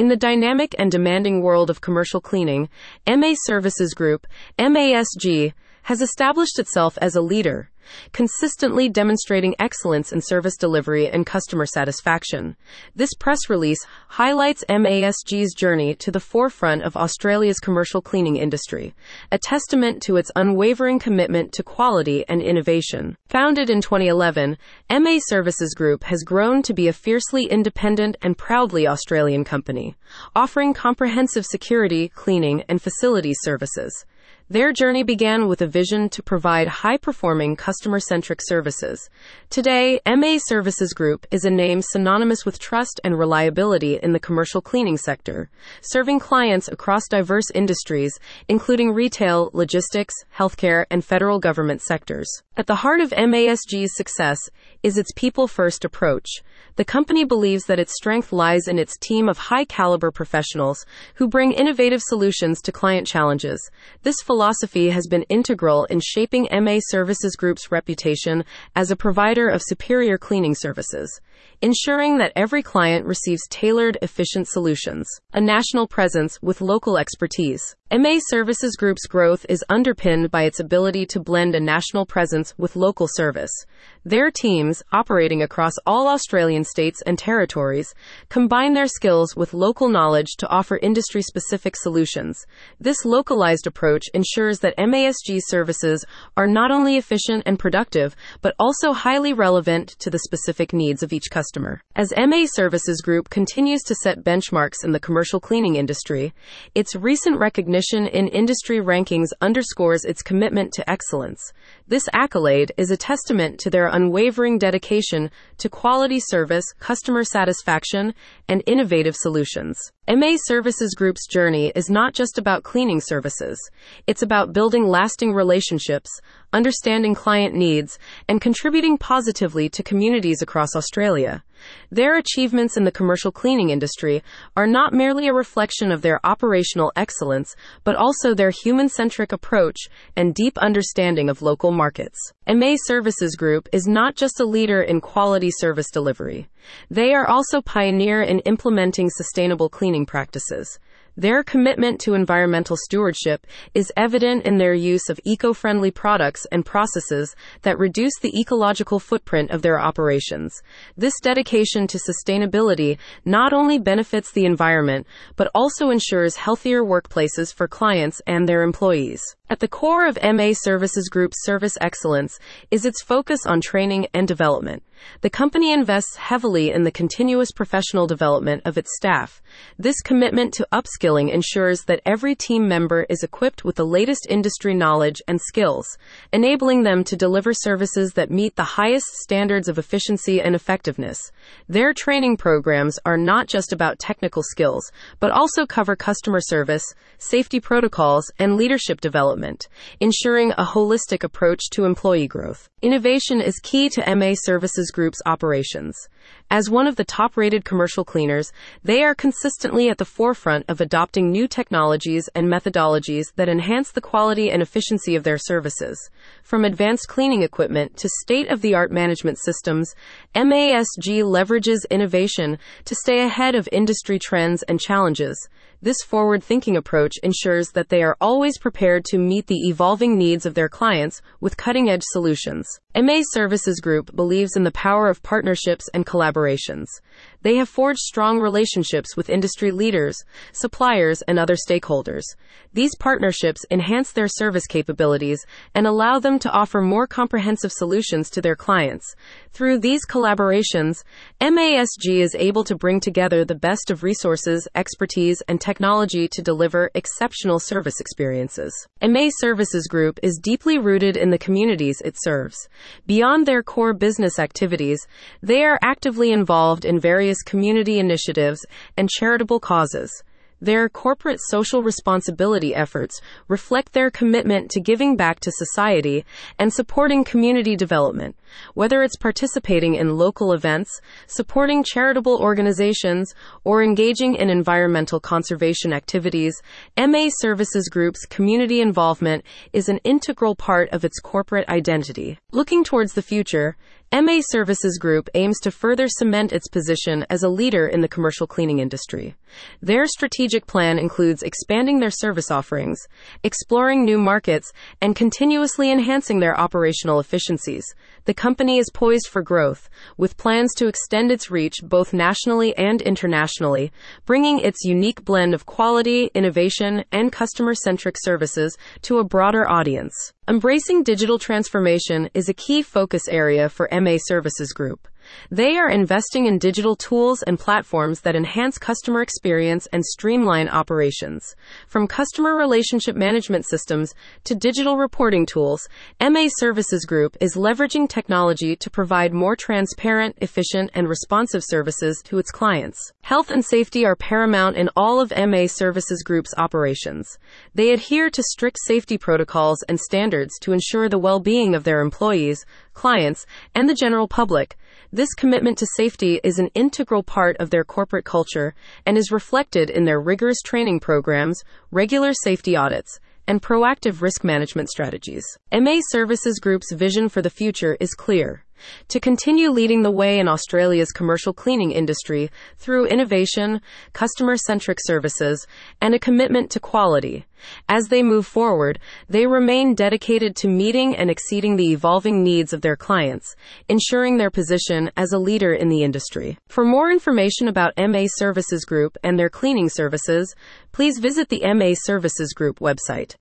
In the dynamic and demanding world of commercial cleaning, MA Services Group, MASG, has established itself as a leader, consistently demonstrating excellence in service delivery and customer satisfaction. This press release highlights MASG's journey to the forefront of Australia's commercial cleaning industry, a testament to its unwavering commitment to quality and innovation. Founded in 2011, MA Services Group has grown to be a fiercely independent and proudly Australian company, offering comprehensive security, cleaning, and facilities services. Their journey began with a vision to provide high performing customer centric services. Today, MA Services Group is a name synonymous with trust and reliability in the commercial cleaning sector, serving clients across diverse industries, including retail, logistics, healthcare, and federal government sectors. At the heart of MASG's success is its people first approach. The company believes that its strength lies in its team of high caliber professionals who bring innovative solutions to client challenges. This philosophy has been integral in shaping MA Services Group's reputation as a provider of superior cleaning services, ensuring that every client receives tailored, efficient solutions. A national presence with local expertise. MA Services Group's growth is underpinned by its ability to blend a national presence with local service. Their teams, operating across all Australian states and territories, combine their skills with local knowledge to offer industry specific solutions. This localized approach ensures that MASG services are not only efficient and productive, but also highly relevant to the specific needs of each customer. As MA Services Group continues to set benchmarks in the commercial cleaning industry, its recent recognition in industry rankings underscores its commitment to excellence. This accolade is a testament to their unwavering dedication to quality service, customer satisfaction, and innovative solutions. MA Services Group's journey is not just about cleaning services, it's about building lasting relationships, understanding client needs, and contributing positively to communities across Australia. Their achievements in the commercial cleaning industry are not merely a reflection of their operational excellence, but also their human centric approach and deep understanding of local markets. MA Services Group is not just a leader in quality service delivery, they are also pioneer in implementing sustainable cleaning practices. Their commitment to environmental stewardship is evident in their use of eco friendly products and processes that reduce the ecological footprint of their operations. This dedication to sustainability not only benefits the environment, but also ensures healthier workplaces for clients and their employees. At the core of MA Services Group's service excellence is its focus on training and development. The company invests heavily in the continuous professional development of its staff. This commitment to upskilling ensures that every team member is equipped with the latest industry knowledge and skills, enabling them to deliver services that meet the highest standards of efficiency and effectiveness. Their training programs are not just about technical skills, but also cover customer service, safety protocols, and leadership development development, ensuring a holistic approach to employee growth. Innovation is key to MA Services Group's operations. As one of the top rated commercial cleaners, they are consistently at the forefront of adopting new technologies and methodologies that enhance the quality and efficiency of their services. From advanced cleaning equipment to state of the art management systems, MASG leverages innovation to stay ahead of industry trends and challenges. This forward thinking approach ensures that they are always prepared to meet the evolving needs of their clients with cutting edge solutions. MA Services Group believes in the power of partnerships and collaborations. They have forged strong relationships with industry leaders, suppliers, and other stakeholders. These partnerships enhance their service capabilities and allow them to offer more comprehensive solutions to their clients. Through these collaborations, MASG is able to bring together the best of resources, expertise, and technology to deliver exceptional service experiences. MA Services Group is deeply rooted in the communities it serves. Beyond their core business activities, they are actively involved in various community initiatives and charitable causes. Their corporate social responsibility efforts reflect their commitment to giving back to society and supporting community development. Whether it's participating in local events, supporting charitable organizations, or engaging in environmental conservation activities, MA Services Group's community involvement is an integral part of its corporate identity. Looking towards the future, MA Services Group aims to further cement its position as a leader in the commercial cleaning industry. Their strategic plan includes expanding their service offerings, exploring new markets, and continuously enhancing their operational efficiencies. The company is poised for growth, with plans to extend its reach both nationally and internationally, bringing its unique blend of quality, innovation, and customer centric services to a broader audience. Embracing digital transformation is a key focus area for MA Services Group. They are investing in digital tools and platforms that enhance customer experience and streamline operations. From customer relationship management systems to digital reporting tools, MA Services Group is leveraging technology to provide more transparent, efficient, and responsive services to its clients. Health and safety are paramount in all of MA Services Group's operations. They adhere to strict safety protocols and standards to ensure the well being of their employees, clients, and the general public. This commitment to safety is an integral part of their corporate culture and is reflected in their rigorous training programs, regular safety audits, and proactive risk management strategies. MA Services Group's vision for the future is clear to continue leading the way in Australia's commercial cleaning industry through innovation, customer centric services, and a commitment to quality. As they move forward, they remain dedicated to meeting and exceeding the evolving needs of their clients, ensuring their position as a leader in the industry. For more information about MA Services Group and their cleaning services, please visit the MA Services Group website.